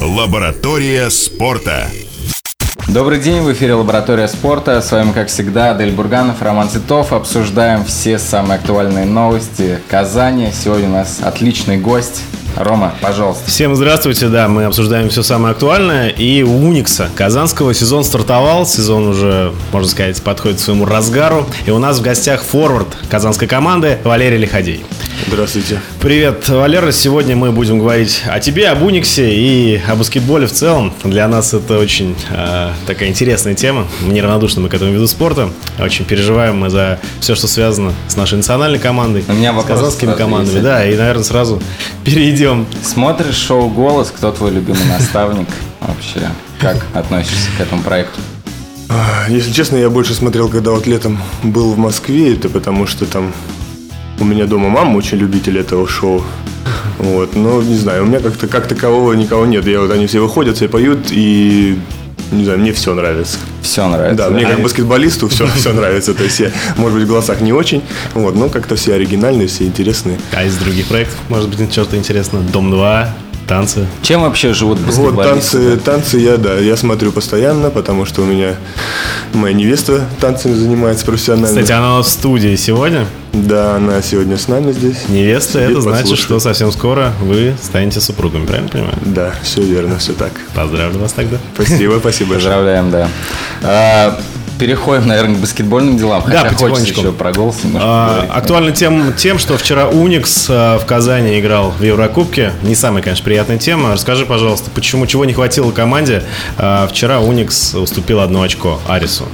Лаборатория спорта. Добрый день, в эфире Лаборатория спорта. С вами, как всегда, Адель Бурганов, Роман Цветов. Обсуждаем все самые актуальные новости Казани. Сегодня у нас отличный гость Рома, пожалуйста. Всем здравствуйте, да, мы обсуждаем все самое актуальное. И у Уникса Казанского сезон стартовал, сезон уже, можно сказать, подходит к своему разгару. И у нас в гостях форвард казанской команды Валерий Лиходей. Здравствуйте. Привет, Валера. Сегодня мы будем говорить о тебе, об Униксе и о баскетболе в целом. Для нас это очень э, такая интересная тема. Мы неравнодушны мы к этому виду спорта. Очень переживаем мы за все, что связано с нашей национальной командой, У меня с казанскими командами. есть. Да, и, наверное, сразу перейдем Смотришь шоу «Голос», кто твой любимый наставник вообще? Как относишься к этому проекту? А, Если честно, я больше смотрел, когда вот летом был в Москве, это потому что там у меня дома мама очень любитель этого шоу. Вот, но не знаю, у меня как-то как такового никого нет. Я вот они все выходят, все поют, и не знаю, мне все нравится. Все нравится. Да, мне как баскетболисту все, все нравится. То есть я, может быть, в голосах не очень, вот, но как-то все оригинальные, все интересные. А из других проектов, может быть, что-то интересно? Дом-2, танцы. Чем вообще живут Вот баскетболисты? танцы, танцы я, да, я смотрю постоянно, потому что у меня моя невеста танцами занимается профессионально. Кстати, она у нас в студии сегодня. Да, она сегодня с нами здесь. Невеста, Сидит, это значит, послушает. что совсем скоро вы станете супругами, правильно понимаю? Да, все верно, все так. Поздравляю вас тогда. Спасибо, спасибо. Поздравляем, да. Переходим, наверное, к баскетбольным делам. Да, Хотя хочется потихонечку. еще про голос А, актуально тем, тем, что вчера Уникс а, в Казани играл в Еврокубке. Не самая, конечно, приятная тема. Расскажи, пожалуйста, почему чего не хватило команде? А, Вчера Уникс уступил одно очко Арису.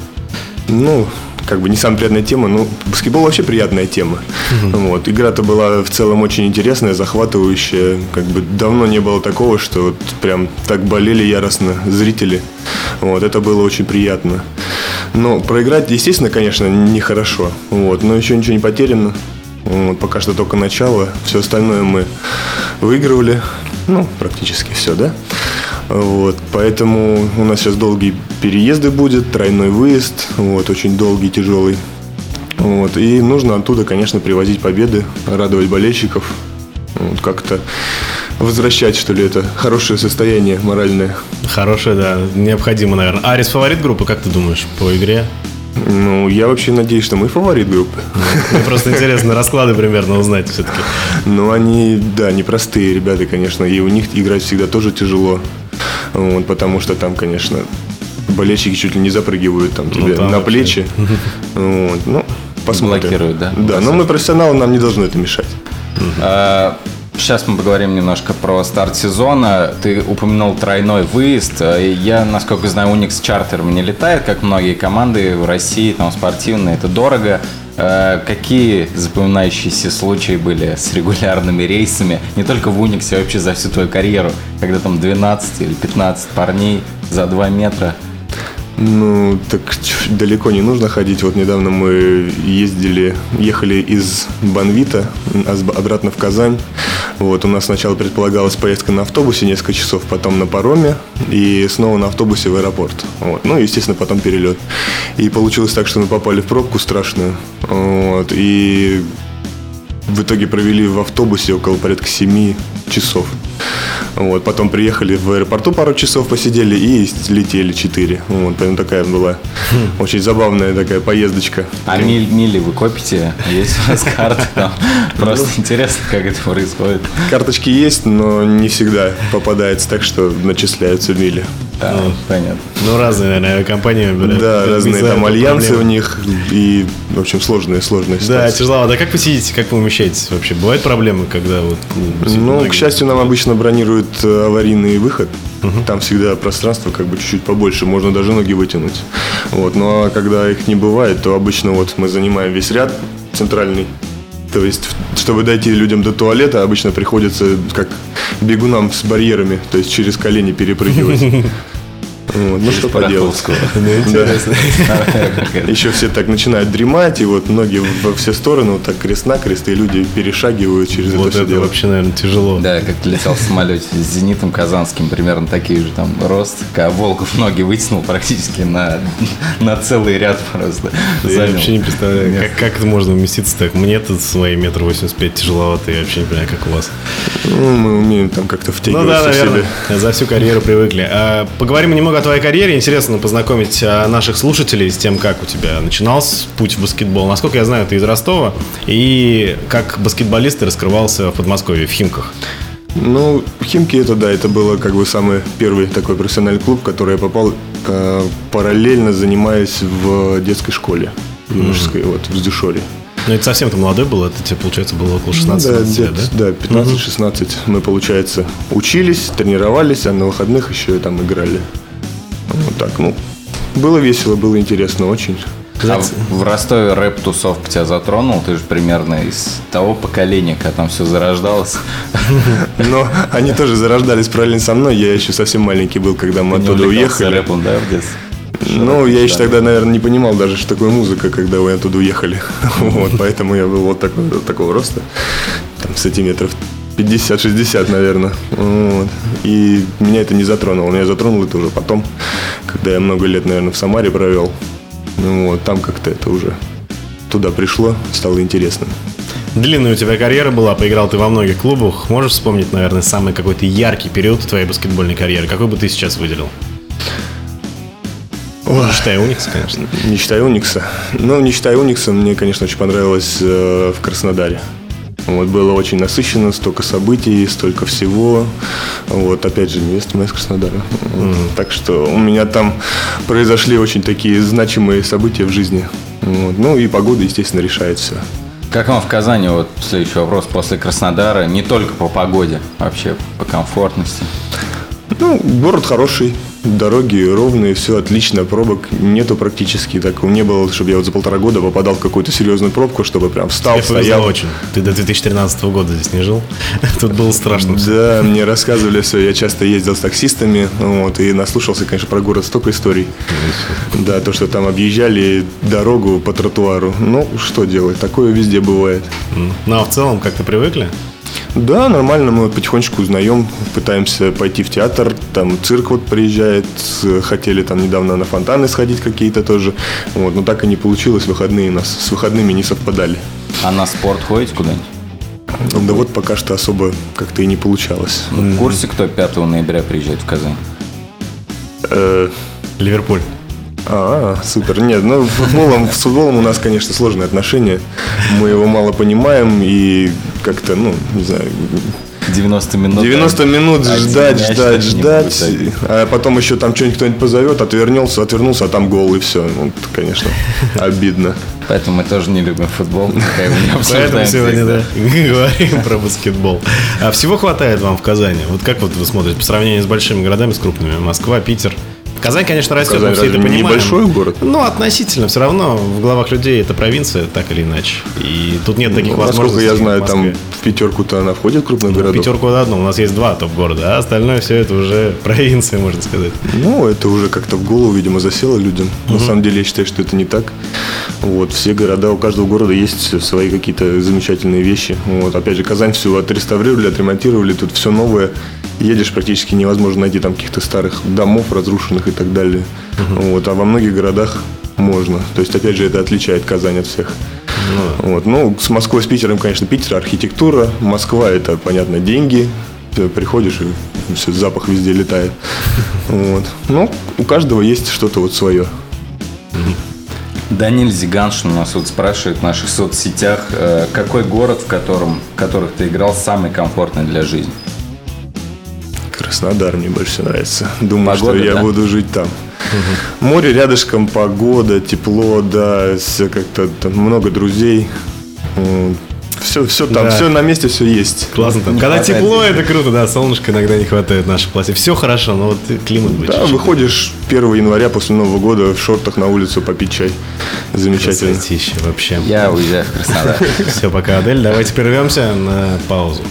Ну, как бы не самая приятная тема, но баскетбол вообще приятная тема. Вот. Игра-то была в целом очень интересная, захватывающая. Как бы давно не было такого, что вот прям так болели яростно зрители. Вот. Это было очень приятно. Но проиграть, естественно, конечно, нехорошо. Вот. Но еще ничего не потеряно. Вот. Пока что только начало. Все остальное мы выигрывали. Ну, практически все, да? Вот, поэтому у нас сейчас долгие переезды будет, тройной выезд, вот, очень долгий, тяжелый. Вот, и нужно оттуда, конечно, привозить победы, радовать болельщиков, вот, как-то возвращать, что ли, это хорошее состояние моральное. Хорошая, да, необходимо, наверное. Арис фаворит группы, как ты думаешь, по игре? Ну, я вообще надеюсь, что мы фаворит группы. Мне просто интересно расклады примерно узнать все-таки. Но они, да, непростые ребята, конечно, и у них играть всегда тоже тяжело. Вот, потому что там, конечно, болельщики чуть ли не запрыгивают там тебе там на вообще. плечи. Вот, ну, посмотрим. Блокируют, да? Да, но мы профессионалы, нам не должно это мешать. А, Сейчас мы поговорим немножко про старт сезона. Ты упомянул тройной выезд. Э, Я, насколько знаю, Уникс чартером не летает, как многие команды в России, там спортивные, это дорого. Э, Какие запоминающиеся случаи были с регулярными рейсами, не только в Униксе, а вообще за всю твою карьеру, когда там 12 или 15 парней за 2 метра? Ну, так далеко не нужно ходить. Вот недавно мы ездили, ехали из Банвита а обратно в Казань. Вот, у нас сначала предполагалась поездка на автобусе несколько часов, потом на пароме и снова на автобусе в аэропорт. Вот. Ну, естественно, потом перелет. И получилось так, что мы попали в пробку страшную. Вот, и в итоге провели в автобусе около порядка 7 часов. Вот, потом приехали в аэропорту пару часов посидели и летели 4. Вот, поэтому такая была очень забавная такая поездочка. А миль- мили вы копите? Есть у вас карты там? Просто интересно, как это происходит. Карточки есть, но не всегда попадается так, что начисляются мили. Да, понятно. Ну, разные, наверное, авиакомпании выбирают. Да, разные там альянсы проблемы. у них и, в общем, сложные, сложные Да, ситуации. тяжеловато. А как вы сидите, как вы умещаетесь вообще? Бывают проблемы, когда вот... ну, Ну, многие- к счастью, нам обычно бронируют э, аварийный выход. Там всегда пространство как бы чуть-чуть побольше, можно даже ноги вытянуть. Вот. Ну а когда их не бывает, то обычно вот мы занимаем весь ряд центральный. То есть, чтобы дойти людям до туалета, обычно приходится как бегунам с барьерами, то есть через колени перепрыгивать. Вот, ну что поделать. интересно. Еще все так начинают дремать, и вот ноги во все стороны, вот так крест-накрест, и люди перешагивают через это Вот все это дело. вообще, наверное, тяжело. Да, как летел в самолете с «Зенитом» казанским, примерно такие же там рост. Когда Волков ноги вытянул практически на, на целый ряд просто. Я вообще не представляю, как, как это можно уместиться так. Мне тут свои метр восемьдесят пять тяжеловато, я вообще не понимаю, как у вас. Ну, мы умеем там как-то Ну втягиваться да, в наверное, себя. за всю карьеру привыкли. А, поговорим немного о твоей карьере. Интересно познакомить а, наших слушателей с тем, как у тебя начинался путь в баскетбол. Насколько я знаю, ты из Ростова. И как баскетболист ты раскрывался в Подмосковье, в Химках. Ну, Химки это да, это было как бы самый первый такой профессиональный клуб, в который я попал э, параллельно занимаясь в детской школе юношеской, вот, в Дюшоре. Ну, это совсем ты молодой был, это тебе, получается, было около 16 Ну, да, лет, да? да, 15-16 мы, получается, учились, тренировались, а на выходных еще и там играли. Вот так, ну, было весело, было интересно очень. А в, Ростове рэп-тусовка тебя затронул? Ты же примерно из того поколения, когда там все зарождалось. Но они тоже зарождались параллельно со мной. Я еще совсем маленький был, когда мы Ты оттуда уехали. рэпом, да, в детстве? Ну, я еще тогда, наверное, не понимал даже, что такое музыка, когда мы оттуда уехали. Вот, поэтому я был вот такой, вот такого роста. Там сантиметров 50-60, наверное. Вот. И меня это не затронуло. Меня затронуло это уже потом, когда я много лет, наверное, в Самаре провел. Ну, вот, там как-то это уже туда пришло, стало интересно. Длинная у тебя карьера была, поиграл ты во многих клубах. Можешь вспомнить, наверное, самый какой-то яркий период твоей баскетбольной карьеры? Какой бы ты сейчас выделил? Ну, не считая Уникс, конечно. Не считая Уникса. Ну, не считая Уникса, мне, конечно, очень понравилось э, в Краснодаре. Вот было очень насыщенно, столько событий, столько всего. Вот, опять же, невеста моя из Краснодара. Вот. Так что у меня там произошли очень такие значимые события в жизни. Вот. Ну и погода, естественно, решает все. Как вам в Казани, вот следующий вопрос, после Краснодара, не только по погоде, вообще по комфортности? Ну, город хороший, дороги ровные, все отлично, пробок нету практически. Так не было, чтобы я вот за полтора года попадал в какую-то серьезную пробку, чтобы прям встал, Тебе повезло стоял. очень. Ты до 2013 года здесь не жил. Тут было страшно. Да, мне рассказывали все. Я часто ездил с таксистами, вот, и наслушался, конечно, про город столько историй. Да, то, что там объезжали дорогу по тротуару. Ну, что делать, такое везде бывает. Ну, а в целом, как-то привыкли? Да, нормально, мы вот потихонечку узнаем, пытаемся пойти в театр, там цирк вот приезжает, хотели там недавно на фонтаны сходить какие-то тоже, вот, но так и не получилось, выходные у нас с выходными не совпадали. А на спорт ходите куда-нибудь? Да вот пока что особо как-то и не получалось. В курсе, кто 5 ноября приезжает в Казань? Э, Ливерпуль. А, супер. Нет, ну, футболом, с футболом у нас, конечно, сложные отношения. Мы его мало понимаем и как-то, ну, не знаю, 90 минут. 90 минут ждать, мяч ждать, ждать. А потом еще там что-нибудь кто-нибудь позовет, отвернулся, отвернулся, а там гол и все. Ну, это, конечно, обидно. Поэтому мы тоже не любим футбол. Поэтому сегодня, да, говорим про баскетбол. А всего хватает вам в Казани? Вот как вот вы смотрите по сравнению с большими городами, с крупными? Москва, Питер. Казань, конечно, растет, Казань мы все это понимаем. небольшой город? Ну, относительно. Все равно в головах людей это провинция, так или иначе. И тут нет таких Ну, возможностей. насколько я знаю, там в пятерку-то она входит крупных В городов. пятерку одну. У нас есть два топ-города, а остальное все это уже провинция, можно сказать. Ну, это уже как-то в голову, видимо, засело людям. На самом деле, я считаю, что это не так. Вот, все города, у каждого города есть свои какие-то замечательные вещи. Вот, опять же, Казань все отреставрировали, отремонтировали, тут все новое. Едешь, практически невозможно найти там каких-то старых домов разрушенных и так далее. Вот, а во многих городах можно. То есть, опять же, это отличает Казань от всех. Вот. Ну, с Москвой, с Питером, конечно, Питер архитектура, Москва это, понятно, деньги. Ты приходишь и все, запах везде летает. Вот. Ну, у каждого есть что-то вот свое. Даниль Зиганшин у нас вот спрашивает в наших соцсетях, э, какой город, в котором, в которых ты играл, самый комфортный для жизни? Краснодар мне больше всего нравится. Думаю, Погода, что я да? буду жить там. Море рядышком, погода, тепло, да, все как-то там много друзей. Все, все там, Да. все на месте, все есть. Классно там. Не Когда хватает тепло, это круто, да, солнышко иногда не хватает в нашей пласе. Все хорошо, но вот климат бы Да, чуть-чуть. выходишь 1 января после Нового года в шортах на улицу попить чай. Замечательно. Красотища вообще. Я уезжаю в Краснодар. Все, пока, Адель. Давайте прервемся на паузу.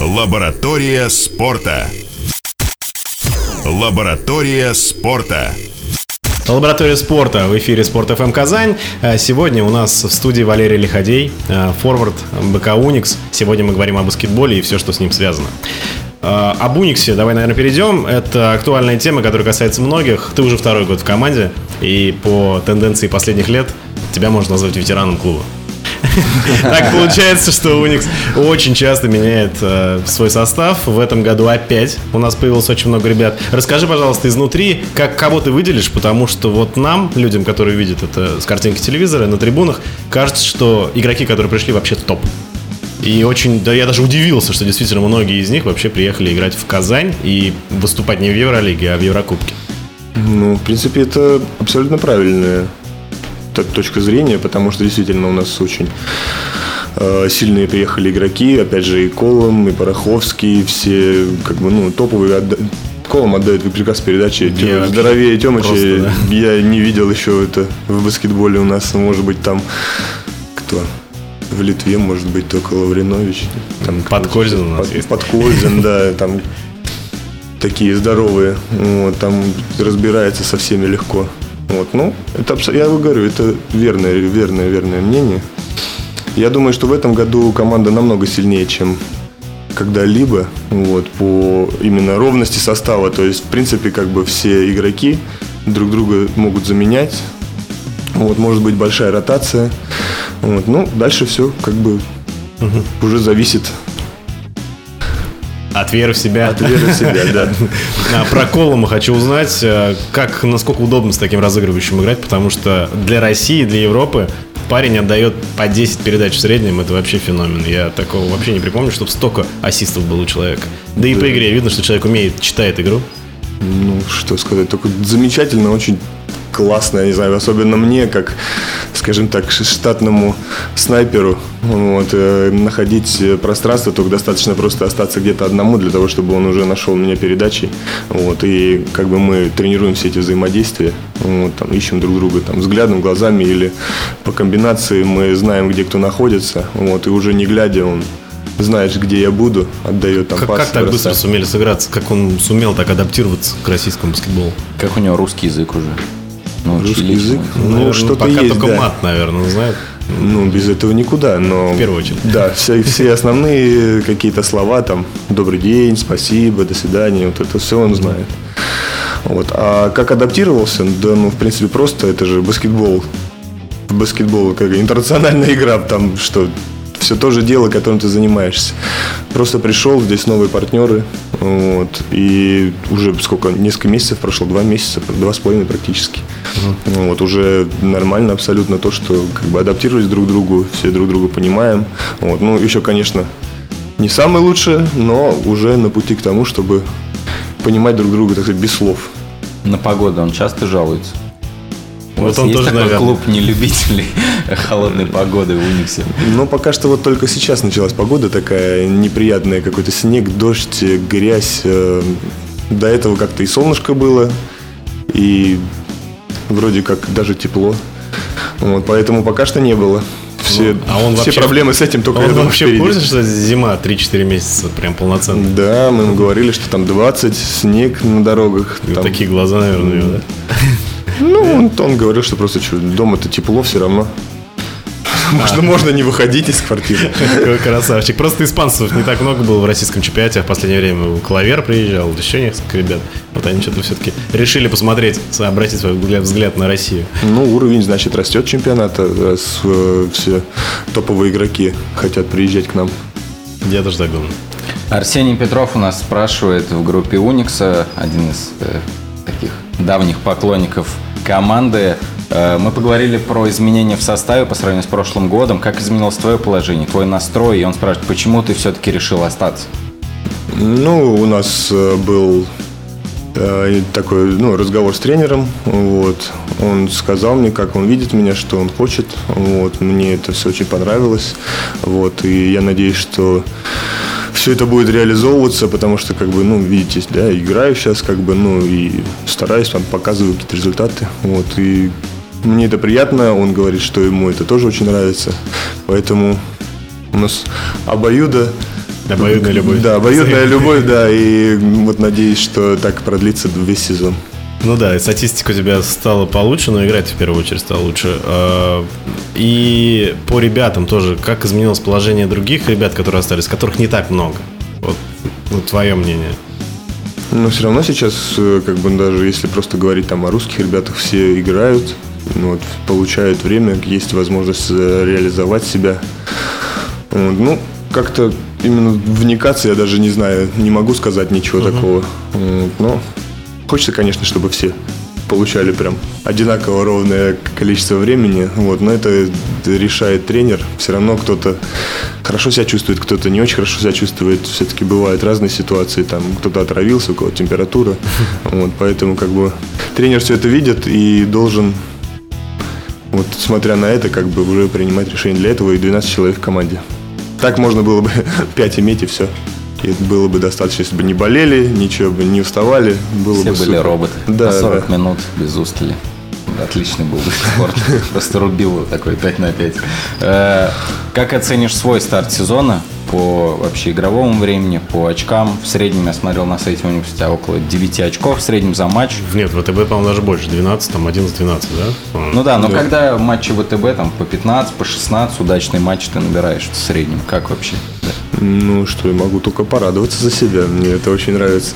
Лаборатория спорта. Лаборатория спорта. Лаборатория спорта в эфире Спорт ФМ Казань. А Сегодня у нас в студии Валерий Лиходей, а, форвард БК Уникс. Сегодня мы говорим о баскетболе и все, что с ним связано. А, Об Униксе давай, наверное, перейдем. Это актуальная тема, которая касается многих. Ты уже второй год в команде, и по тенденции последних лет тебя можно назвать ветераном клуба. Так получается, что Уникс очень часто меняет э, свой состав. В этом году опять у нас появилось очень много ребят. Расскажи, пожалуйста, изнутри, как кого ты выделишь, потому что вот нам, людям, которые видят это с картинки телевизора на трибунах, кажется, что игроки, которые пришли, вообще топ. И очень, да я даже удивился, что действительно многие из них вообще приехали играть в Казань и выступать не в Евролиге, а в Еврокубке. Ну, в принципе, это абсолютно правильная точка зрения, потому что действительно у нас очень э, сильные приехали игроки, опять же и Колом, и Пороховский, все как бы ну топовые отда- Колом отдает приказ передачи. Я вообще Здоровее просто, да. я не видел еще это в баскетболе у нас. Может быть, там кто? В Литве, может быть, только Лавринович. Там Подкорзин у нас Под- есть. Подкорзин, да, там такие здоровые. Вот, там разбирается со всеми легко. Вот, ну, это, я говорю, это верное, верное, верное мнение. Я думаю, что в этом году команда намного сильнее, чем когда-либо, вот, по именно ровности состава. То есть, в принципе, как бы все игроки друг друга могут заменять. Вот, может быть большая ротация. Вот, ну, дальше все как бы уже зависит От веры в себя. от веры в себя, да. А, Про Колома хочу узнать, э, как, насколько удобно с таким разыгрывающим играть, потому что для России, для Европы парень отдает по 10 передач в среднем, это вообще феномен. Я такого вообще не припомню, чтобы столько ассистов было у человека. Да и по игре видно, что человек умеет, читает игру. Ну, что сказать, только замечательно, очень классно, я не знаю, особенно мне, как, скажем так, штатному снайперу, вот, э, находить э, пространство, только достаточно просто остаться где-то одному для того, чтобы он уже нашел меня передачей, вот, и как бы мы тренируем все эти взаимодействия, вот, там, ищем друг друга там, взглядом, глазами или по комбинации мы знаем, где кто находится, вот, и уже не глядя он знаешь, где я буду, отдает там Как, пас, как так бросает. быстро сумели сыграться? Как он сумел так адаптироваться к российскому баскетболу? Как у него русский язык уже? Ну, Русский лично. язык? Ну, Наверное, что-то пока есть, только да. мат, наверное, знает. Ну, без этого никуда, но... В первую очередь. Да, все, все основные какие-то слова, там, добрый день, спасибо, до свидания, вот это все он знает. Вот. А как адаптировался? Да, ну, в принципе, просто это же баскетбол. Баскетбол, как интернациональная игра, там, что все то же дело, которым ты занимаешься. Просто пришел, здесь новые партнеры, вот, и уже сколько, несколько месяцев прошло, два месяца, два с половиной практически. Ну, Вот, уже нормально абсолютно то, что как бы адаптировались друг к другу, все друг друга понимаем. Вот, ну, еще, конечно, не самое лучшее, но уже на пути к тому, чтобы понимать друг друга, так сказать, без слов. На погоду он часто жалуется. Вот он есть тоже, такой наверное. клуб нелюбителей холодной погоды в Униксе? Но пока что вот только сейчас началась погода такая неприятная, какой-то снег, дождь, грязь. э, До этого как-то и солнышко было, и вроде как даже тепло. Вот, поэтому пока что не было. Все, а он все вообще- проблемы с этим только Он я думаю, вообще в впереди. курсе, что зима 3-4 месяца прям полноценно? Да, мы ему говорили, что там 20, снег на дорогах. И там- Такие глаза, наверное, у него, да? Ну, он, он говорил, что просто что, дома-то тепло все равно. Можно, можно не выходить из квартиры. Какой красавчик. Просто испанцев не так много было в российском чемпионате, а в последнее время Клавер приезжал, еще несколько ребят. Вот они что-то все-таки решили посмотреть, обратить свой взгляд, взгляд на Россию. Ну, уровень, значит, растет чемпионата, раз э, все топовые игроки хотят приезжать к нам. Я тоже так думаю. Арсений Петров у нас спрашивает в группе Уникса, один из э, таких давних поклонников команды. Э, мы поговорили про изменения в составе по сравнению с прошлым годом. Как изменилось твое положение, твой настрой? И он спрашивает, почему ты все-таки решил остаться? Ну, у нас э, был э, такой ну, разговор с тренером. Вот. Он сказал мне, как он видит меня, что он хочет. Вот. Мне это все очень понравилось. Вот. И я надеюсь, что все это будет реализовываться, потому что, как бы, ну, видите, да, играю сейчас, как бы, ну, и стараюсь, там, показываю какие-то результаты. Вот. И мне это приятно. Он говорит, что ему это тоже очень нравится. Поэтому у нас обоюдо Обоюдная любовь. Да, обоюдная любовь, да, и вот надеюсь, что так продлится весь сезон. Ну да, статистика у тебя стала получше, но играть в первую очередь стало лучше. А, и по ребятам тоже, как изменилось положение других ребят, которые остались, которых не так много? Вот, ну, твое мнение. Но все равно сейчас, э, как бы даже если просто говорить там о русских ребятах, все играют, ну, вот, получают время, есть возможность э, реализовать себя. Вот, ну, как-то именно вникаться я даже не знаю, не могу сказать ничего uh-huh. такого. Вот, но хочется, конечно, чтобы все получали прям одинаково ровное количество времени, вот, но это решает тренер. Все равно кто-то хорошо себя чувствует, кто-то не очень хорошо себя чувствует. Все-таки бывают разные ситуации, там кто-то отравился, у кого температура, вот, поэтому как бы тренер все это видит и должен вот смотря на это, как бы уже принимать решение для этого и 12 человек в команде. Так можно было бы 5 иметь и все. И это было бы достаточно, если бы не болели, ничего бы не уставали. Было Все бы были супер. роботы. Да, На 40 да. минут без устали. Отличный был бы спорт. Просто рубил такой 5 на 5. Э, Как оценишь свой старт сезона по вообще игровому времени, по очкам? В среднем я смотрел на сайте университета около 9 очков в среднем за матч. Нет, ВТБ, по-моему, даже больше, 12, там 11-12, да? Ну да, но когда матчи ВТБ там по 15, по 16, удачные матчи ты набираешь в среднем. Как вообще? Ну что, я могу только порадоваться за себя. Мне это очень нравится.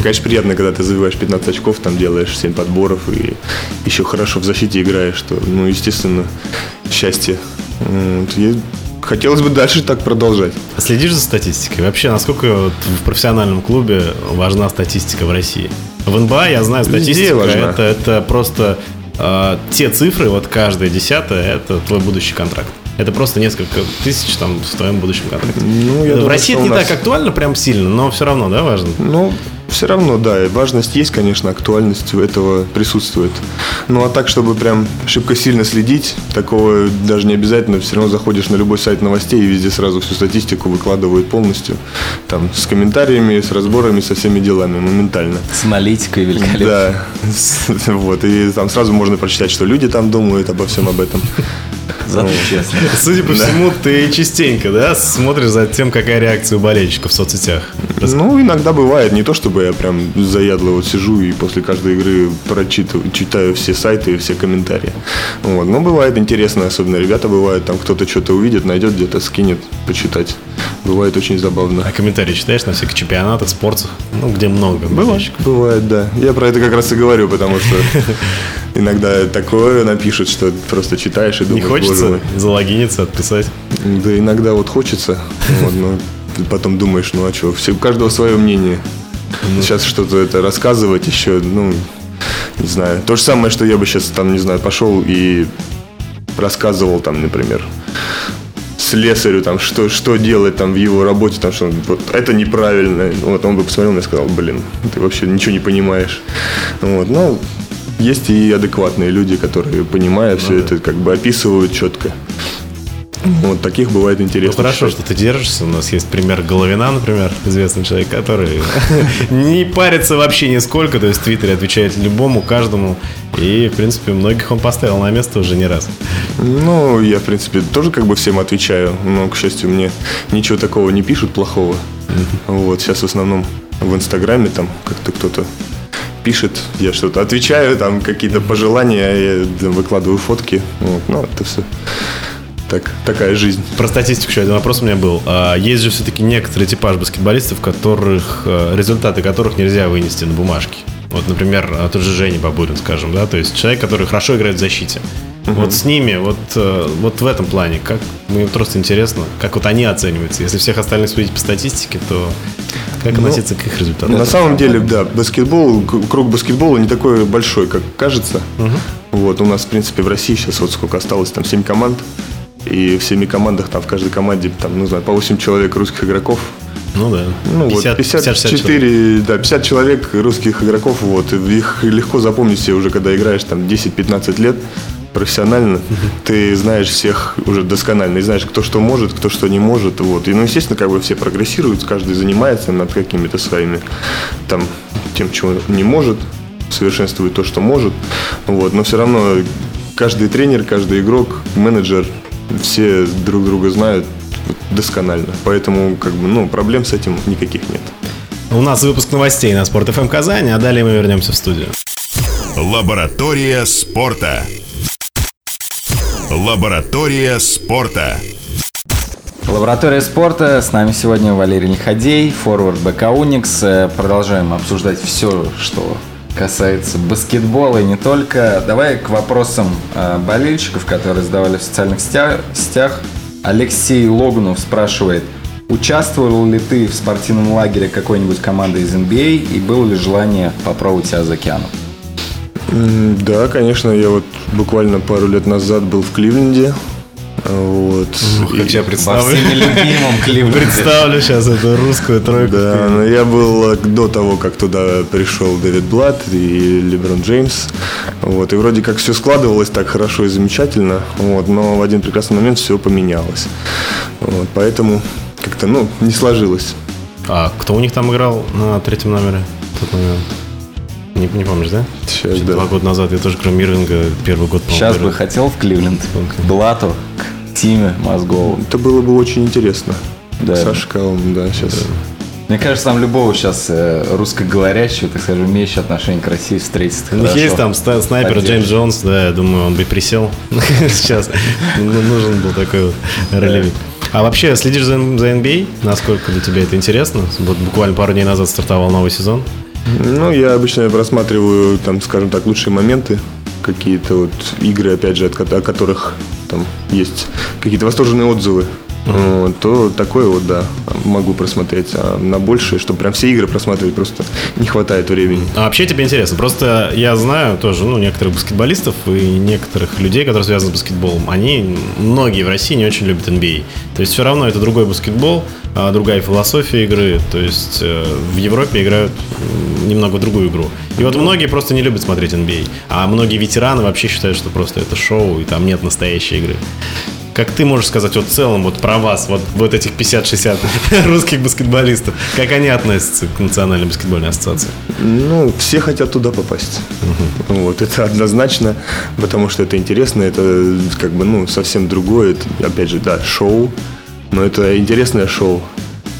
Конечно, приятно, когда ты забиваешь 15 очков, там делаешь 7 подборов и еще хорошо в защите играешь, что, ну, естественно, счастье. Вот. Хотелось бы дальше так продолжать. Следишь за статистикой? Вообще, насколько вот в профессиональном клубе важна статистика в России? В НБА я знаю, Везде статистика важна. это, это просто э, те цифры, вот каждая десятая, это твой будущий контракт. Это просто несколько тысяч там в твоем будущем контракте. Ну, я в думаю, России это не нас- так актуально прям сильно, но все равно, да, важно? Ну, все равно, да, и важность есть, конечно, актуальность у этого присутствует. Ну, а так, чтобы прям шибко сильно следить, такого даже не обязательно. Все равно заходишь на любой сайт новостей и везде сразу всю статистику выкладывают полностью. Там, с комментариями, с разборами, со всеми делами, моментально. С аналитикой великолепно. Да, вот, и там сразу можно прочитать, что люди там думают обо всем об этом. Зато честно. Судя по всему, ты частенько, да, смотришь за тем, какая реакция у болельщиков в соцсетях. Ну, иногда бывает. Не то, чтобы я прям заядло вот сижу и после каждой игры прочитываю, читаю все сайты и все комментарии. Вот. Но бывает интересно, особенно ребята бывают, там кто-то что-то увидит, найдет где-то, скинет, почитать. Бывает очень забавно. А комментарии читаешь на всяких чемпионатах, спортах, ну, где много болельщиков? Бывает, да. Я про это как раз и говорю, потому что иногда такое напишут, что просто читаешь и Не думаешь, боже хочется залогиниться, отписать? Да иногда вот хочется, вот, но потом думаешь, ну а что, все, у каждого свое мнение. Сейчас что-то это рассказывать еще, ну, не знаю. То же самое, что я бы сейчас там, не знаю, пошел и рассказывал там, например, слесарю, там, что, что делать там в его работе, там, что вот это неправильно. Вот он бы посмотрел на и сказал, блин, ты вообще ничего не понимаешь. Вот, ну, есть и адекватные люди, которые, понимая все это, как бы описывают четко. Вот таких бывает Ну, интересно. хорошо, читать. что ты держишься. У нас есть пример Головина, например, известный человек, который не парится вообще нисколько, то есть в Твиттере отвечает любому, каждому. И, в принципе, многих он поставил на место уже не раз. Ну, я, в принципе, тоже как бы всем отвечаю, но, к счастью, мне ничего такого не пишут плохого. Вот, сейчас в основном в Инстаграме там как-то кто-то пишет, я что-то отвечаю, там какие-то пожелания, я выкладываю фотки. Вот, ну, это все так, такая жизнь. Про статистику еще один вопрос у меня был. А, Есть же все-таки некоторый типаж баскетболистов, которых э, результаты которых нельзя вынести на бумажке. Вот, например, а, тот же Женя Бабурин, скажем, да, то есть человек, который хорошо играет в защите. Вот с ними, вот, э, вот в этом плане, как мне просто интересно, как вот они оцениваются. Если всех остальных судить по статистике, то как Ну, относиться к их результатам? На самом деле, да, баскетбол, круг баскетбола не такой большой, как кажется. Вот, у нас, в принципе, в России сейчас вот сколько осталось, там 7 команд. И в семи командах, там в каждой команде, там, ну, знаю, по 8 человек русских игроков. Ну да. Ну, 50, вот 54 54, да, 50 человек русских игроков, вот, их легко запомнить себе уже, когда играешь там 10-15 лет профессионально, ты знаешь всех уже досконально, и знаешь, кто что может, кто что не может, вот, и, ну, естественно, как бы все прогрессируют, каждый занимается над какими-то своими, там, тем, чего не может, совершенствует то, что может, вот, но все равно каждый тренер, каждый игрок, менеджер, все друг друга знают, досконально. Поэтому, как бы, ну, проблем с этим никаких нет. У нас выпуск новостей на Спорт ФМ Казани, а далее мы вернемся в студию. Лаборатория спорта. Лаборатория спорта. Лаборатория спорта. С нами сегодня Валерий Лиходей, форвард БК Уникс. Э, продолжаем обсуждать все, что касается баскетбола и не только. Давай к вопросам э, болельщиков, которые задавали в социальных сетях. Алексей Логунов спрашивает, участвовал ли ты в спортивном лагере какой-нибудь команды из NBA а и было ли желание попробовать себя за океаном? Да, конечно, я вот буквально пару лет назад был в Кливленде, вот. Ну, как я представлю. Во любимом Кливленде. Представлю сейчас эту русскую тройку. Да, но я был э, до того, как туда пришел Дэвид Блад и Леброн Джеймс. Вот, и вроде как все складывалось так хорошо и замечательно, вот, но в один прекрасный момент все поменялось. Вот, поэтому как-то, ну, не сложилось. А кто у них там играл на третьем номере тот момент? Не, не помнишь, да? Сейчас, да. Два года назад я тоже, кроме Ирвинга, первый год Сейчас бы хотел в Кливленд. Блату, Тиме Мозгову. Это было бы очень интересно. Да. Саша Калм, да, сейчас. Да. Мне кажется, там любого сейчас э, русскоговорящего, так скажем, имеющего отношение к России встретить У них есть там снайпер Джеймс Джонс, да, я думаю, он бы присел сейчас. Ну, нужен был такой вот ролевик. А вообще, следишь за, за NBA? Насколько для тебя это интересно? Вот буквально пару дней назад стартовал новый сезон. Ну, я обычно просматриваю, там, скажем так, лучшие моменты, какие-то вот игры, опять же, от, о которых там есть какие-то восторженные отзывы mm-hmm. то такое вот, да, могу просмотреть. А на большее, чтобы прям все игры просматривать, просто не хватает времени. А вообще тебе интересно? Просто я знаю тоже, ну, некоторых баскетболистов и некоторых людей, которые связаны с баскетболом, они, многие в России не очень любят NBA. То есть все равно это другой баскетбол, а другая философия игры. То есть э, в Европе играют немного другую игру. И вот многие просто не любят смотреть NBA. А многие ветераны вообще считают, что просто это шоу, и там нет настоящей игры. Как ты можешь сказать вот в целом вот про вас, вот, вот этих 50-60 русских баскетболистов, как они относятся к Национальной баскетбольной ассоциации? Ну, все хотят туда попасть. Угу. Вот, это однозначно, потому что это интересно, это как бы, ну, совсем другое. Это, опять же, да, шоу, но это интересное шоу,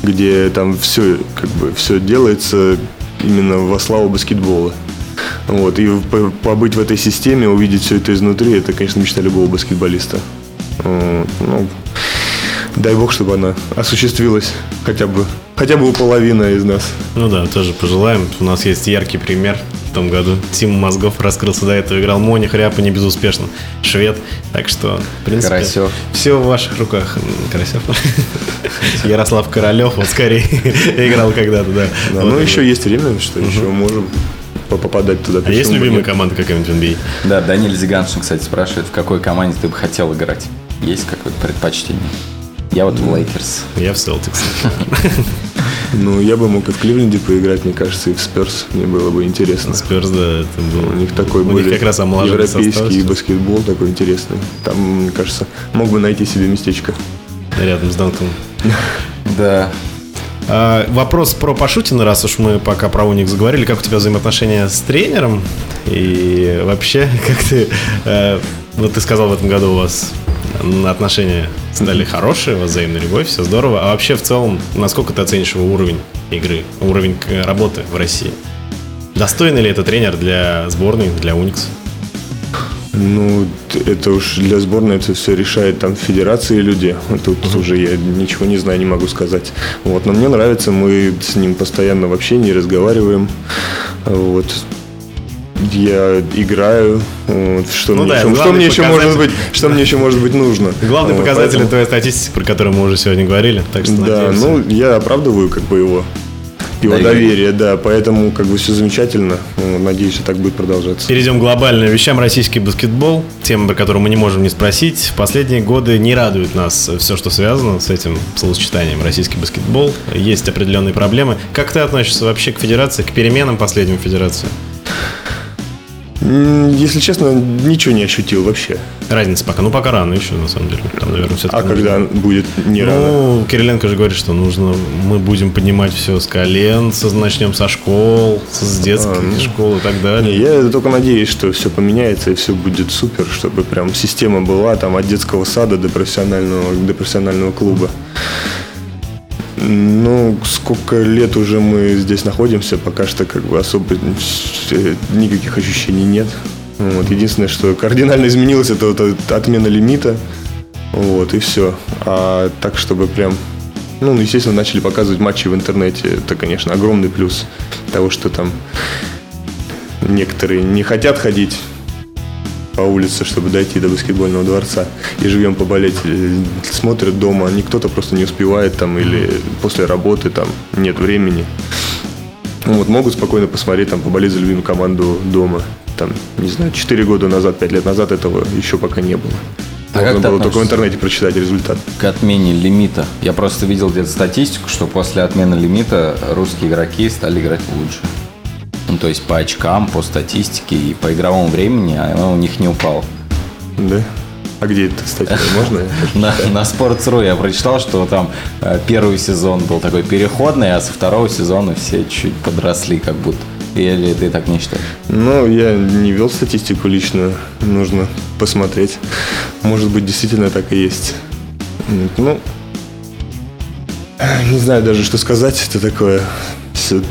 где там все, как бы, все делается именно во славу баскетбола. Вот, и побыть в этой системе, увидеть все это изнутри, это, конечно, мечта любого баскетболиста. Ну, дай бог, чтобы она осуществилась хотя бы, хотя бы у половины из нас. Ну да, тоже пожелаем. У нас есть яркий пример в том году. Тим Мозгов раскрылся до этого, играл Мони Хряпа не безуспешно. Швед. Так что, в принципе, Карасев. все в ваших руках. Карасев. Ярослав Королев, вот скорее играл когда-то, да. да вот. Ну, еще есть время, что еще можем попадать туда. А есть любимая команда какая-нибудь NBA? Да, Даниэль Зиганшин, кстати, спрашивает, в какой команде ты бы хотел играть? Есть какое-то предпочтение? Я вот в Лейкерс. Я в Селтикс. Ну, я бы мог и в Кливленде поиграть, мне кажется, и в Сперс. Мне было бы интересно. Сперс, да, это было. У них такой У них как раз европейский баскетбол такой интересный. Там, мне кажется, мог бы найти себе местечко. Рядом с Данком. Да. А, вопрос про Пашутина, раз уж мы пока про Уник заговорили. Как у тебя взаимоотношения с тренером? И вообще, как ты... Э, вот ты сказал, в этом году у вас отношения стали хорошие, взаимная любовь, все здорово. А вообще в целом, насколько ты оценишь его уровень игры, уровень работы в России? Достойный ли это тренер для сборной, для Уникс? Ну, это уж для сборной это все решает там федерации люди. Тут uh-huh. уже я ничего не знаю, не могу сказать. Вот, но мне нравится, мы с ним постоянно в общении разговариваем. Вот я играю, вот, что, ну, мне, да, еще, что мне еще может быть, что мне еще может быть нужно. Главный вот, показатель поэтому... твоей статистики, про которую мы уже сегодня говорили. Так что да, надеемся. ну я оправдываю как бы его его доверие, да, поэтому как бы все замечательно. Ну, надеюсь, так будет продолжаться. Перейдем к глобальным вещам. Российский баскетбол, тема, про которую мы не можем не спросить. В последние годы не радует нас все, что связано с этим словосочетанием российский баскетбол. Есть определенные проблемы. Как ты относишься вообще к федерации, к переменам последним федерации? Если честно, ничего не ощутил вообще. Разница пока. Ну, пока рано еще, на самом деле. Там, наверное, все А когда будет не ну, рано? Кириленко же говорит, что нужно, мы будем поднимать все с колен, со, начнем со школ, с детских А, ну. школ и так далее. Не, я только надеюсь, что все поменяется и все будет супер, чтобы прям система была там от детского сада до профессионального, до профессионального клуба. Ну, сколько лет уже мы здесь находимся, пока что как бы особо никаких ощущений нет. Вот. Единственное, что кардинально изменилось, это вот отмена лимита. Вот, и все. А так, чтобы прям ну, естественно, начали показывать матчи в интернете. Это, конечно, огромный плюс того, что там некоторые не хотят ходить по улице, чтобы дойти до баскетбольного дворца. И живем поболеть, э, смотрят дома. Не кто-то просто не успевает там или после работы там нет времени. Ну, Вот могут спокойно посмотреть, там, поболеть за любимую команду дома. Там, не знаю, 4 года назад, 5 лет назад этого еще пока не было. А Можно было только в интернете прочитать результат. К отмене лимита. Я просто видел где-то статистику, что после отмены лимита русские игроки стали играть лучше. Ну, то есть по очкам, по статистике и по игровому времени, а оно у них не упало. Да? А где это, кстати, можно? На, на Sports.ru я прочитал, что там э, первый сезон был такой переходный, а со второго сезона все чуть подросли как будто. Или ты так не считаешь? Ну, я не вел статистику лично, нужно посмотреть. Может быть, действительно так и есть. Ну, не знаю даже, что сказать. Это такое... всё-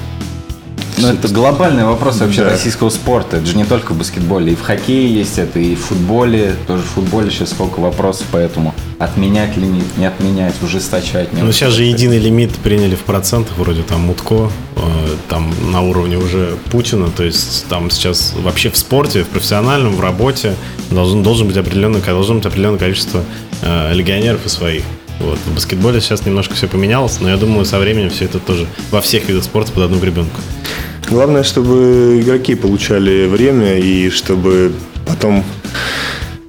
Ну, это глобальный вопрос вообще Да. российского спорта. Это же не только в баскетболе. И в хоккее есть это, и в футболе. Тоже в футболе сейчас сколько вопросов, поэтому отменять лимит, не отменять, ужесточать. Не Ну, сейчас же единый лимит приняли в процентах, вроде там Мутко, э, там на уровне уже Путина, то есть там сейчас вообще в спорте, в профессиональном, в работе должен, должен быть определенное, должно быть определенное количество э, легионеров и своих. Вот. В баскетболе сейчас немножко все поменялось, но я думаю, со временем все это тоже во всех видах спорта под одну гребенку. Главное, чтобы игроки получали время и чтобы потом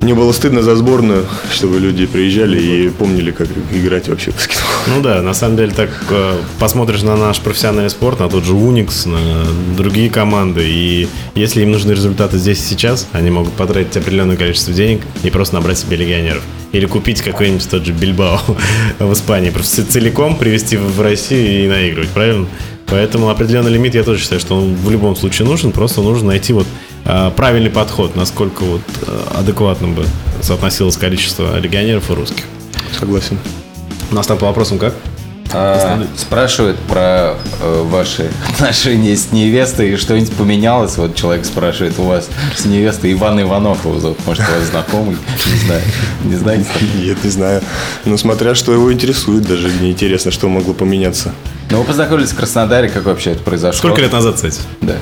не было стыдно за сборную, чтобы люди приезжали и помнили, как играть вообще в баскетбол. Ну да, на самом деле так э, посмотришь на наш профессиональный спорт, на тот же Уникс, на другие команды, и если им нужны результаты здесь и сейчас, они могут потратить определенное количество денег и просто набрать себе легионеров. Или купить какой-нибудь тот же Бильбао в Испании, просто целиком привезти в Россию и наигрывать, правильно? Поэтому определенный лимит я тоже считаю, что он в любом случае нужен, просто нужно найти вот э, правильный подход, насколько вот э, адекватным бы соотносилось количество легионеров и русских. Согласен. У нас там по вопросам как? А, спрашивают про э, ваши отношения с невестой, и что-нибудь поменялось. Вот человек спрашивает, у вас с невестой Иван Иванов его зовут, может, у вас знакомый, не знаю, не знаете? Нет, не знаю. Ну, смотря что его интересует, даже мне интересно, что могло поменяться. Ну, вы познакомились в Краснодаре, как вообще это произошло? Сколько лет назад, кстати? Да.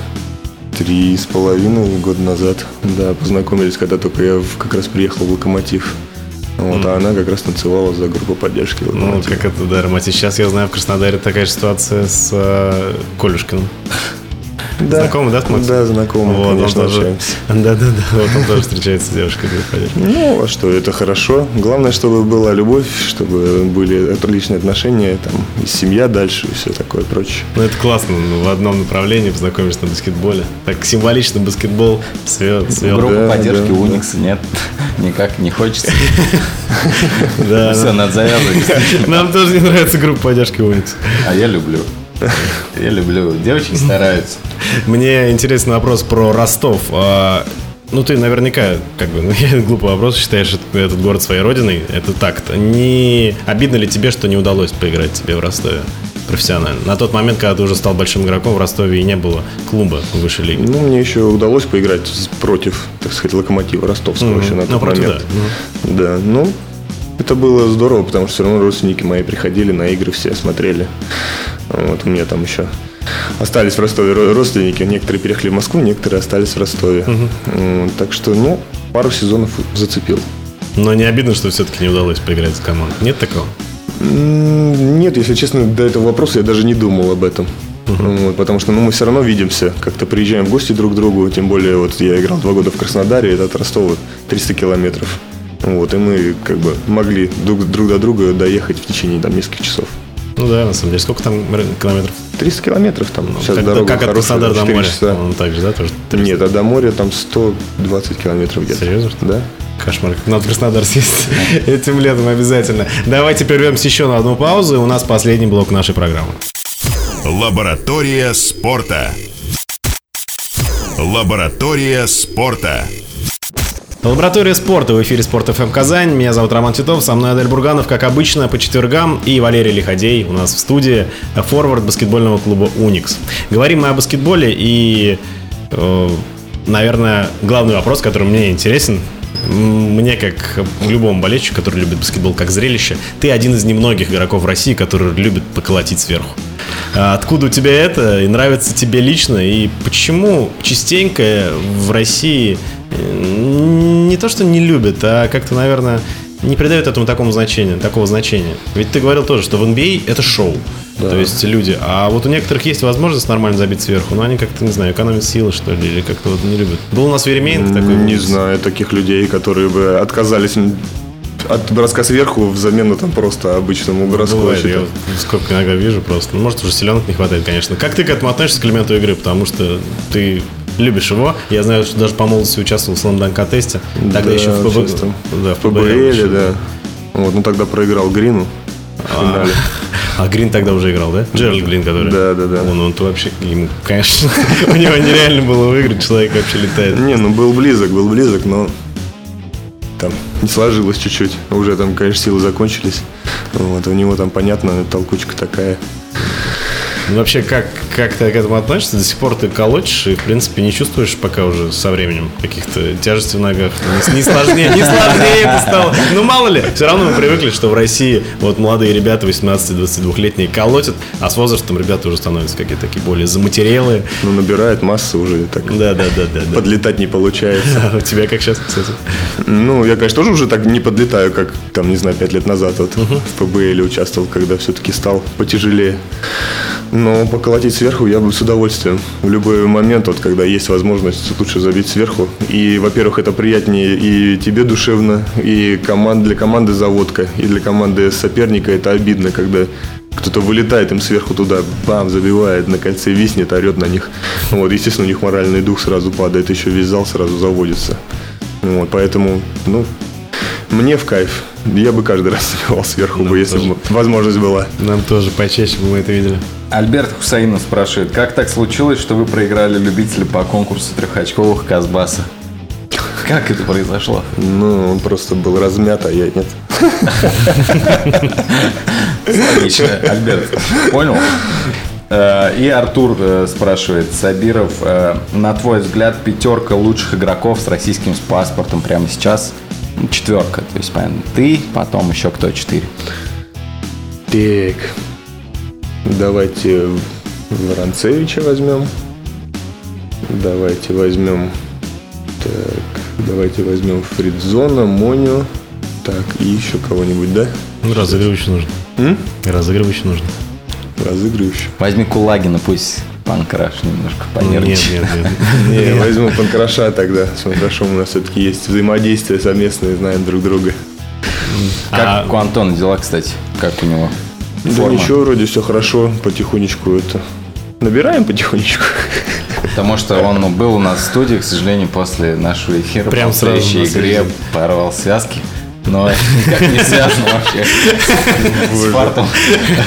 Три с половиной года назад, да, познакомились, когда только я как раз приехал в «Локомотив». Вот, а она как раз танцевала за группу поддержки Ну, «Локомотив». как это, да, Ромати. Сейчас я знаю, в Краснодаре такая же ситуация с э, Колюшкиным. Да. Знакомый, да, с Максом? Да, знакомый, Вот, он конечно, тоже, общаемся. да, да, да, вот он тоже встречается с девушкой поддержки. Ну, а что, это хорошо. Главное, чтобы была любовь, чтобы были отличные отношения, там, и семья дальше, и все такое прочее. Ну, это классно, ну, в одном направлении познакомишься на баскетболе. Так символично баскетбол свел, свел. Группа да, поддержки да, у Уникса нет. Никак не хочется. Да, Все, да. надо завязывать. Нам тоже не нравится группа поддержки Уникс. А я люблю. Я люблю. Девочки стараются. Мне интересный вопрос про Ростов. А, Ну, ты наверняка, как бы, ну, я глупый вопрос, считаешь этот, этот город своей родиной. Это так-то. Не обидно ли тебе, что не удалось поиграть тебе в Ростове профессионально? На тот момент, когда ты уже стал большим игроком, в Ростове и не было клуба высшей лиги. Ну, мне еще удалось поиграть против, так сказать, локомотива ростовского Мгм. еще на Ну, тот против, момент. Да, ну, это было здорово, потому что все равно родственники мои приходили на игры, все смотрели. Вот у меня там еще остались в Ростове ро- родственники, некоторые переехали в Москву, некоторые остались в Ростове. Вот, так что, ну, пару сезонов зацепил. Но не обидно, что все-таки не удалось поиграть с командой. Нет такого? Нет, если честно, до этого вопроса я даже не думал об этом. Вот, потому что ну, мы все равно видимся, как-то приезжаем в гости друг к другу, тем более вот я играл два года в Краснодаре, это от Ростова 300 километров. Вот, и мы как бы могли друг, друг до друга доехать в течение там нескольких часов. Ну да, на самом деле. Сколько там километров? 300 километров там. Ну, Сейчас как, дорога как от Краснодара до 4 моря? часа. Он так же, да, тоже? Нет, а до моря там 120 километров где-то. Серьезно? Да. Кошмар. Надо в Краснодар съездить этим летом обязательно. Давайте прервемся еще на одну паузу. и У нас последний блок нашей программы. Лаборатория спорта. Лаборатория спорта. Лаборатория спорта в эфире Спорт ФМ Казань. Меня зовут Роман Титов, со мной Адель Бурганов, как обычно, по четвергам. И Валерий Лиходей у нас в студии, форвард баскетбольного клуба «Уникс». Говорим мы о баскетболе и, э, наверное, главный вопрос, который мне интересен, мне, как любому болельщику, который любит баскетбол как зрелище, ты один из немногих игроков в России, который любит поколотить сверху. А Откуда у тебя это? И нравится тебе лично? И почему частенько в России э, не то, что не любят, а как-то, наверное, не придают этому такому значения, такого значения. Ведь ты говорил тоже, что в NBA это шоу. То есть люди. А вот у некоторых есть возможность нормально забить сверху, но они как-то, не знаю, экономят силы, что ли, или как-то вот не любят. Был у нас Веремеенко такой. Не знаю таких людей, которые бы отказались от броска сверху взамен на там просто обычному броску. Бывает, я вот сколько иногда вижу просто. Ну, может, уже селенок не хватает, конечно. Как ты к этому относишься, к элементу игры? Потому что ты любишь его. Я знаю, что даже по молодости участвовал в слэм-данк-тесте. Тогда Да, еще в ПБ... Да, в ПБЛ, да. Вот, ну тогда проиграл Грину в финале. А Грин тогда уже играл, да? Джеральд Грин, который? Да, да, да. Он, он то вообще, ему, конечно, у него нереально было выиграть, человек вообще летает. Не, ну был близок, был близок, но там не сложилось чуть-чуть. Уже там, конечно, силы закончились. Вот, у него там, понятно, толкучка такая. Ну, вообще, как, как ты к этому относишься? До сих пор ты колотишь и, в принципе, не чувствуешь пока уже со временем каких-то тяжестей в ногах. Не, не сложнее, не сложнее это стало. Ну, мало ли. Все равно мы привыкли, что в России вот молодые ребята 18-22-летние колотят, а с возрастом ребята уже становятся какие-то такие более заматерелые. Ну, набирает массы уже так. Да, да, да, да. да. Подлетать не получается. А у тебя как сейчас, кстати? Ну, я, конечно, тоже уже так не подлетаю, как, там, не знаю, пять лет назад вот в ПБЛ участвовал, когда все-таки стал потяжелее. Но поколотить сверху я бы с удовольствием. В любой момент, вот, когда есть возможность, лучше забить сверху. И, во-первых, это приятнее и тебе душевно, и команд, для команды заводка, и для команды соперника это обидно, когда кто-то вылетает им сверху туда, бам, забивает, на кольце виснет, орет на них. Вот, естественно, у них моральный дух сразу падает, еще весь зал сразу заводится. Вот, поэтому, ну, мне в кайф. Я бы каждый раз забивал сверху, бы, если бы возможность была. Нам тоже почаще бы мы это видели. Альберт Хусаинов спрашивает, как так случилось, что вы проиграли любителя по конкурсу трехочковых Казбаса? Как это произошло? Ну, он просто был размят, а я нет. Логично. Альберт, понял? Э, И Артур э, спрашивает, Сабиров, э, на твой взгляд, пятерка лучших игроков с российским паспортом прямо сейчас? Четверка, то есть, понятно, ты, потом еще кто четыре. Так. Давайте Воронцевича возьмем. Давайте возьмем. Так, давайте возьмем Фридзона, Моню. Так, и еще кого-нибудь, да? Ну, разыгрывающий нужно. М? Разыгрывающий нужно. Разыгрывающий. Возьми Кулагина, пусть панкраш немножко Нет, понервничает. нет, нет. Не, возьму Панкраша тогда. С Панкрашом у нас все-таки есть взаимодействие совместное, знаем друг друга. Как А- у Антона дела, кстати? Как у него? Да ничего, вроде все хорошо, потихонечку это. Набираем потихонечку. Потому что он ну, был у нас в студии, к сожалению, после нашего эфира. Прям по сразу связи. порвал связки. Но никак не связано вообще с фартом.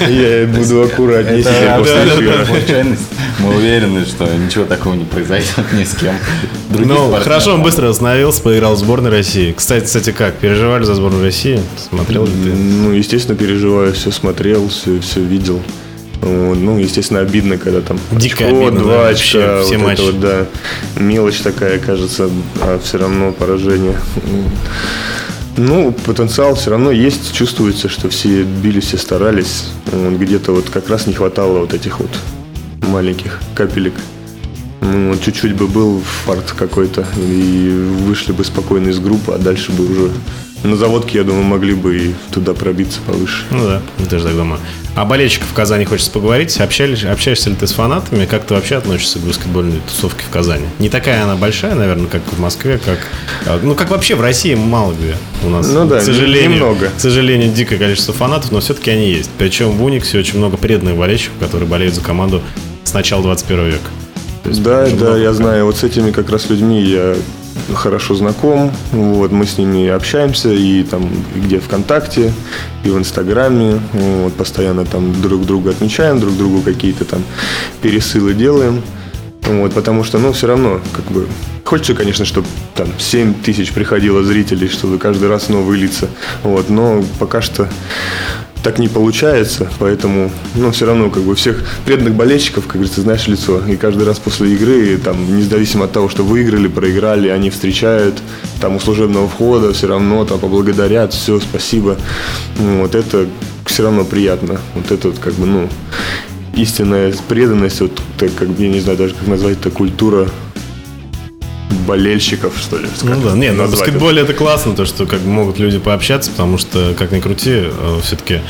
Я буду аккуратнее теперь после случайность. Мы уверены, что ничего такого не произойдет ни с кем. Ну, хорошо, он быстро восстановился, поиграл в сборной России. Кстати, кстати, как? Переживали за сборную России? Смотрел ли ты? Ну, естественно, переживаю, все смотрел, все, все видел. Ну, естественно, обидно, когда там Дико очко, обидно, два да, очка, вообще все вот матчи. это вот, да, мелочь такая, кажется, а все равно поражение. Ну, потенциал все равно есть, чувствуется, что все бились, все старались. Где-то вот как раз не хватало вот этих вот маленьких капелек. Ну, чуть-чуть бы был фарт какой-то, и вышли бы спокойно из группы, а дальше бы уже на заводке, я думаю, могли бы и туда пробиться повыше. Ну да, я тоже так думаю. О болельщиках в Казани хочется поговорить. Общались, общаешься ли ты с фанатами? Как ты вообще относишься к баскетбольной тусовке в Казани? Не такая она большая, наверное, как в Москве, как... а, Ну, как вообще в России мало где у нас. Ну да, к сожалению, немного. К сожалению, дикое количество фанатов, но все-таки они есть. Причем в Униксе очень много преданных болельщиков, которые болеют за команду с начала 21 века. То есть Да, да, я знаю. Вот с этими как раз людьми я хорошо знаком. Вот, мы с ними общаемся и там и где ВКонтакте, и в Инстаграме. Вот, постоянно там друг друга отмечаем, друг другу какие-то там пересылы делаем. Вот, потому что, ну, все равно, как бы, хочется, конечно, чтобы там 7 тысяч приходило зрителей, чтобы каждый раз новые лица. Вот, но пока что так не получается, поэтому, ну, все равно, как бы, всех преданных болельщиков, как говорится, знаешь лицо. И каждый раз после игры, там, независимо от того, что выиграли, проиграли, они встречают, там, у служебного входа все равно, там, поблагодарят, все, спасибо. Ну, Вот это все равно приятно. Вот это вот, как бы, ну, истинная преданность, вот, так, как, я не знаю даже, как назвать это, культура болельщиков, что ли. Ну да, нет, на назвать это. баскетболе это классно, то, что как бы могут люди пообщаться, потому что, как ни крути, все-таки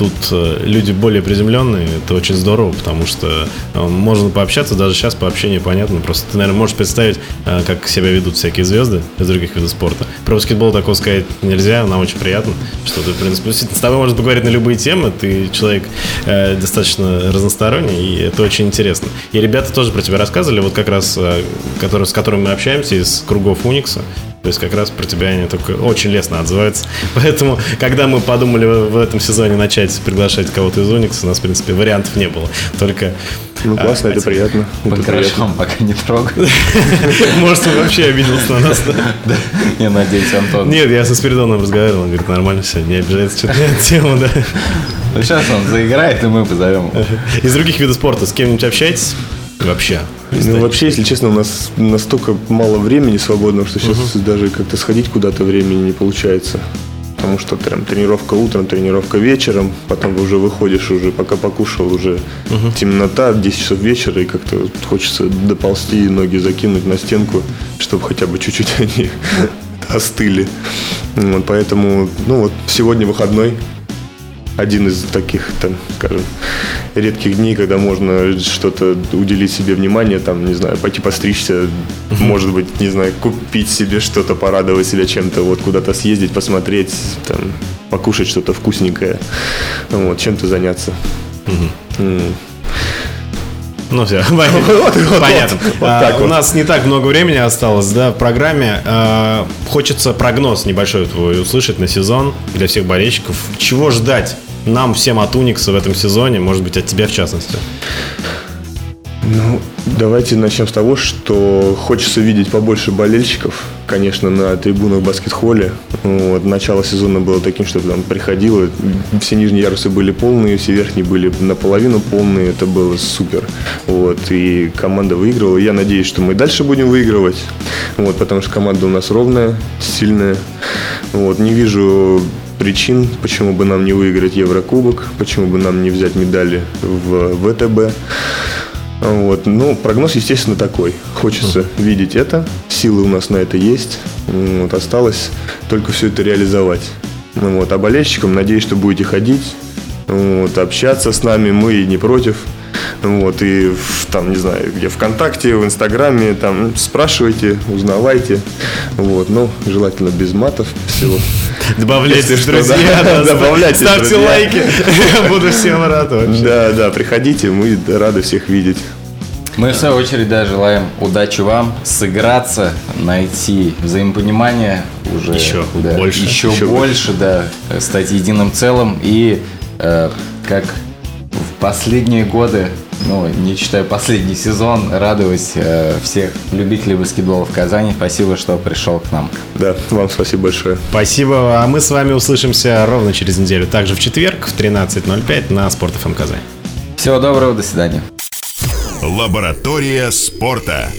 тут э, люди более приземленные, это очень здорово, потому что э, можно пообщаться, даже сейчас по общению понятно, просто ты, наверное, можешь представить, э, как себя ведут всякие звезды из других видов спорта. Про баскетбол такого сказать нельзя, нам очень приятно, что ты, в принципе, действительно, с тобой можно поговорить на любые темы, ты человек э, достаточно разносторонний, и это очень интересно. И ребята тоже про тебя рассказывали, вот как раз, э, которые, с которыми мы общаемся из кругов Уникса, то есть как раз про тебя они только очень лестно отзываются. Поэтому, когда мы подумали в этом сезоне начать приглашать кого-то из Уникса, у нас, в принципе, вариантов не было. Только... Ну, классно, а, это приятно. Это Под приятно. пока не трогай. Может, он вообще обиделся на нас. да? Я надеюсь, Антон. Нет, я со Спиридоном разговаривал, он говорит, нормально все, не обижается, что-то не от темы, да. Ну, сейчас он заиграет, и мы позовем его. Из других видов спорта с кем-нибудь общаетесь? Вообще. Ну, вообще, если честно, у нас настолько мало времени свободного, что сейчас даже как-то сходить куда-то времени не получается. Потому что прям тренировка утром, тренировка вечером, потом уже выходишь, уже пока покушал, уже темнота, 10 часов вечера, и как-то хочется доползти, ноги закинуть на стенку, чтобы хотя бы чуть-чуть они остыли. Вот, поэтому, ну вот, сегодня выходной, один из таких, там, скажем, редких дней, когда можно что-то уделить себе внимание, там, не знаю, пойти постричься, может быть, не знаю, купить себе что-то, порадовать себя чем-то, вот куда-то съездить, посмотреть, там, покушать что-то вкусненькое, вот, чем-то заняться. Ну все, понятно. А, У нас не так много времени осталось, да, в программе. А, Хочется прогноз небольшой твой услышать на сезон для всех болельщиков. Чего ждать нам всем от Уникса в этом сезоне, может быть, от тебя в частности? Ну, давайте начнем с того, что хочется видеть побольше болельщиков, конечно, на трибунах баскет-холле. Вот, начало сезона было таким, что там приходило, все нижние ярусы были полные, все верхние были наполовину полные, это было супер. Вот, и команда выигрывала. Я надеюсь, что мы дальше будем выигрывать, вот, потому что команда у нас ровная, сильная. Вот, не вижу причин, почему бы нам не выиграть Еврокубок, почему бы нам не взять медали в ВТБ. Вот. Ну, прогноз, естественно, такой. Хочется видеть это. Силы у нас на это есть. Вот. Осталось только все это реализовать. Ну, вот. А болельщикам, надеюсь, что будете ходить, вот, общаться с нами. Мы не против. Вот, и в, там, не знаю, где ВКонтакте, в Инстаграме, там, спрашивайте, узнавайте. Вот, ну, желательно без матов всего. Добавляйте, Если что, друзья, да, да, добавляйте, ставьте друзья. лайки. Буду всем рад вообще. Да, да, приходите, мы рады всех видеть. Мы в свою очередь да, желаем удачи вам, сыграться, найти взаимопонимание уже Еще да, больше. еще, Еще больше, да, стать единым целым и э, как в последние годы, ну не считая последний сезон, радовать э, всех любителей баскетбола в Казани. Спасибо, что пришел к нам. Да, вам спасибо большое. Спасибо, а мы с вами услышимся ровно через неделю. Также в четверг в 13.05 на Спорт ФМ Казань. Всего доброго, до свидания. Лаборатория спорта.